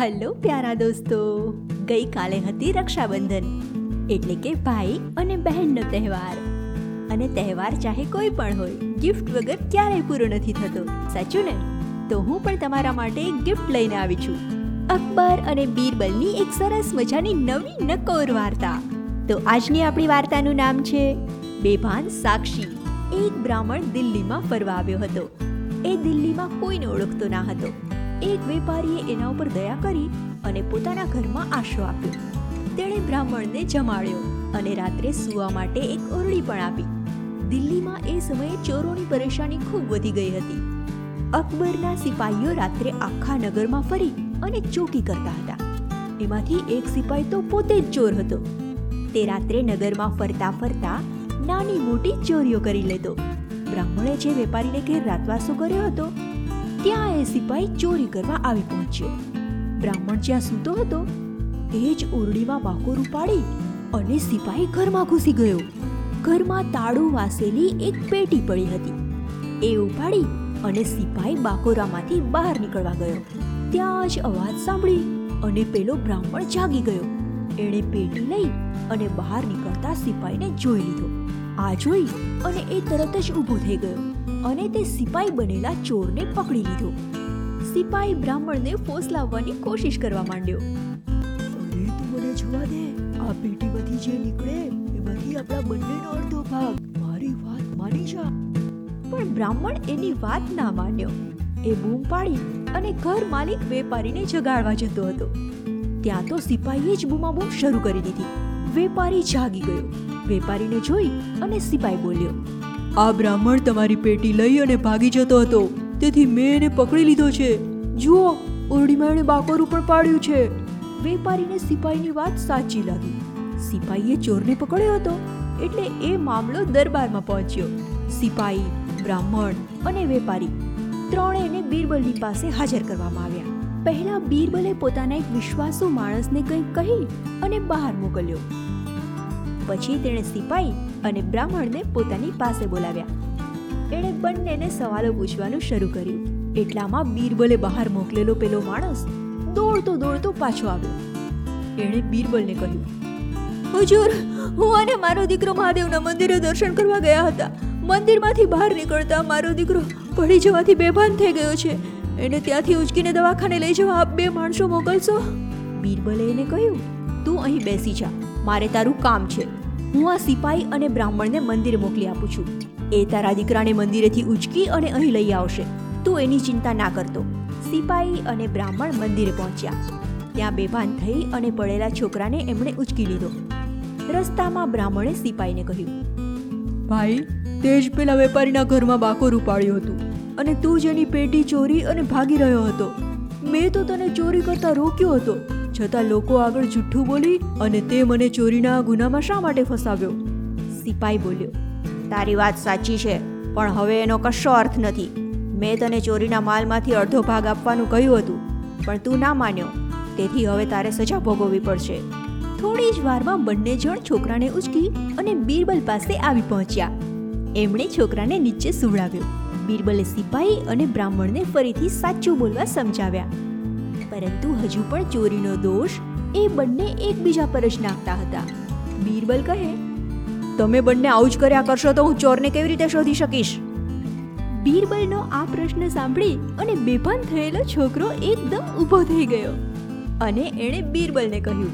Hello પ્યારા દોસ્તો. ગઈકાલે હતી રક્ષાબંધન એટલે કે ભાઈ અને બહેનનો તહેવાર. અને તહેવાર ચાહે કોઈ પણ હોય ગિફ્ટ વગર ક્યારેય પૂરો નથી થતો. સાચું ને? તો હું પણ તમારા માટે એક ગિફ્ટ લઈને આવી છું. અકબર અને બીરબલની એક સરસ મજાની નવી નકોર વાર્તા. તો આજની આપણી વાર્તાનું નામ છે, બેભાન સાક્ષી. એક બ્રાહ્મણ દિલ્હીમાં ફરવા આવ્યો હતો. એ દિલ્હીમાં કોઈને ઓળખતો ના હતો. એક વેપારીએ એના ઉપર દયા કરી અને પોતાના ઘરમાં આશરો આપ્યો. તેણે બ્રાહ્મણને જમાડ્યો અને રાત્રે સૂવા માટે એક ઓરડી પણ આપી. દિલ્હીમાં એ સમયે ચોરોની પરેશાની ખૂબ વધી ગઈ હતી. અકબરના સિપાહીઓ રાત્રે આખા નગરમાં ફરી અને ચોકી કરતા હતા. એમાંથી એક સિપાહી તો પોતે જ ચોર હતો. તે રાત્રે નગરમાં ફરતા ફરતા નાની મોટી ચોરીઓ કરી લેતો. બ્રાહ્મણે જે વેપારીને ઘેર રાતવાસો કર્યો હતો ત્યાં એ સિપાહી ચોરી કરવા આવી પહોંચ્યો. બ્રાહ્મણ જ્યાં સૂતો હતો, એ જ ઓરડીમાં બાકોર ઉપાડી અને સિપાહી ઘરમાં ઘૂસી ગયો. ઘરમાં તાળું વાસેલી એક પેટી પડી હતી. એ ઉપાડી અને સિપાહી બાકોરામાંથી બહાર નીકળવા ગયો. ત્યાં જ અવાજ સાંભળી અને પેલો બ્રાહ્મણ જાગી ગયો. એણે પેટી લઈ અને બહાર નીકળતા સિપાહીને જોઈ લીધો. આ જોઈ અને એ તરત જ ઊભો થઈ ગયો. અને તે સિપાઈ બનેલા ચોરને પકડી લીધો. સિપાઈ બ્રાહ્મણને ફોસલાવવાની કોશિશ કરવા માંડ્યો. અરે તું મને જોવા દે. આ પેટીમાંથી જે નીકળે એમાંથી આપણા બંનેનો અડધો ભાગ. મારી વાત માની જા. પણ બ્રાહ્મણ એની વાત ના માન્યો. એ બૂમ પાડી અને ઘર માલિક વેપારીને જગાડવા જતો હતો. ત્યાં તો સિપાહીએ જ બૂમાબૂમ શરૂ કરી દીધી. વેપારી જાગી ગયો. વેપારીને જોઈ અને સિપાઈ બોલ્યો આ બ્રાહ્મણ તમારી પેટી લઈ અને ભાગી જતો હતો. તેથી મેં એને પકડી લીધો છે. જુઓ, ઓરડીમાં એણે બાકોરું પણ પાડ્યું છે. વેપારીને સિપાહીની વાત સાચી લાગી. સિપાહીએ ચોરને પકડ્યો હતો, એટલે એ મામલો દરબારમાં પહોંચ્યો. સિપાહી બ્રાહ્મણ અને વેપારી ત્રણેયને બીરબલની પાસે હાજર કરવામાં આવ્યા. પહેલા બીરબલે પોતાના એક વિશ્વાસુ માણસને કંઈક કહી અને બહાર મોકલ્યો. પછી તેણે સિપાઈ અને બ્રાહ્મણને પોતાની પાસે બોલાવ્યા. એણે બંનેને સવાલો પૂછવાનું શરૂ કર્યું. એટલામાં બીરબલે બહાર મોકલેલો પેલો માણસ દોડતો દોડતો પાછો આવ્યો. એણે બીરબલને કહ્યું, હજુર, હું અને મારો દીકરો મહાદેવના મંદિરે દર્શન કરવા ગયા હતા. મંદિરમાંથી બહાર નીકળતા મારો દીકરો પડી જવાથી બેભાન થઈ ગયો છે. એને ત્યાંથી ઉચકીને દવાખાને લઈ જવા આપ બે માણસો મોકલશો? બીરબલે એને કહ્યું, તું અહીં બેસી જા. મારે તારું કામ છે. હું આ સિપાઈ અને બ્રાહ્મણને મંદિરે મોકલી આપું છું. એ તારા દીકરાને મંદિરેથી ઉચકી અને અહીં લઈ આવશે. તું એની ચિંતા ના કરતો. સિપાઈ અને બ્રાહ્મણ મંદિરે પહોંચ્યા. ત્યાં બેભાન થઈ અને પડેલા છોકરાને એમણે ઉચકી લીધો. રસ્તામાં બ્રાહ્મણે સિપાઈને કહ્યું, ભાઈ, તે જ પેલા વેપારીના ઘરમાં બાકો પાડ્યું હતું અને તું જેની પેટી ચોરી અને ભાગી રહ્યો હતો, મેં તો તને ચોરી કરતા રોક્યો હતો. છતાં લોકો આગળ જુઠ્ઠું બોલી અને તે મને ચોરીના ગુનામાં શા માટે ફસાવ્યો? સિપાઈ બોલ્યો, તારી વાત સાચી છે, પણ હવે એનો કશો અર્થ નથી. મેં તને ચોરીના માલમાંથી અડધો ભાગ આપવાનું કહ્યું હતું, પણ તું ના માન્યો. તેથી હવે તારે સજા ભોગવવી પડશે. થોડી જ વારમાં બંને જણ છોકરાને ઉચકી અને બીરબલ પાસે આવી પહોંચ્યા. એમણે છોકરાને નીચે સુવડાવ્યો. બીરબલે સિપાહી અને બ્રાહ્મણને ફરીથી સાચું બોલવા સમજાવ્યા. પરંતુ હજુ પણ ચોરીનો દોષ એ બંને એકબીજા પર જ નાખતા હતા. બીરબલ કહે તમે બંને આવું જ કર્યા કરશો તો હું ચોરને કેવી રીતે શોધી શકીશ? બીરબલનો આ પ્રશ્ન સાંભળી અને બેભાન થયેલો છોકરો એકદમ ઊભો થઈ ગયો અને એણે બીરબલને કહ્યું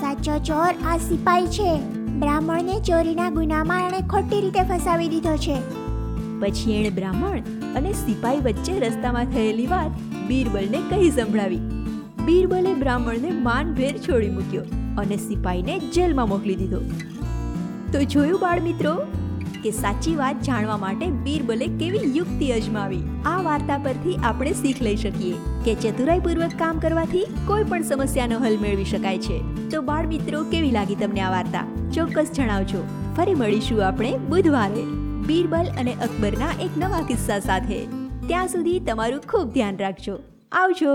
સાચો ચોર આ સિપાઈ છે. બ્રાહ્મણને ચોરીના ગુનામાં એણે ખોટી રીતે ફસાવી દીધો છે. પછી એણે બ્રાહ્મણ અને સિપાઈ વચ્ચે રસ્તામાં થયેલી વાત બીરબલને કહી સંભળાવી. બીરબલે બ્રાહ્મણને માનભેર છોડી મૂક્યો અને સિપાઈને જેલમાં મોકલી દીધો. તો જોયું બાળ મિત્રો કે સાચી વાત જાણવા માટે બીરબલે કેવી યુક્તિ અજમાવી. આ વાર્તા પરથી આપણે શીખ લઈ શકીએ કે ચતુરાઈપૂર્વક કામ કરવાથી કોઈ પણ સમસ્યાનો હલ મેળવી શકાય છે. તો બાળ મિત્રો કેવી લાગી તમને આ વાર્તા? ચોક્કસ જણાવજો. ફરી મળીશું આપણે બુધવારે. બીરબલ અને અકબરના એક નવા કિસ્સા સાથે. ત્યાં સુધી તમારું ખૂબ ધ્યાન રાખજો. આવજો.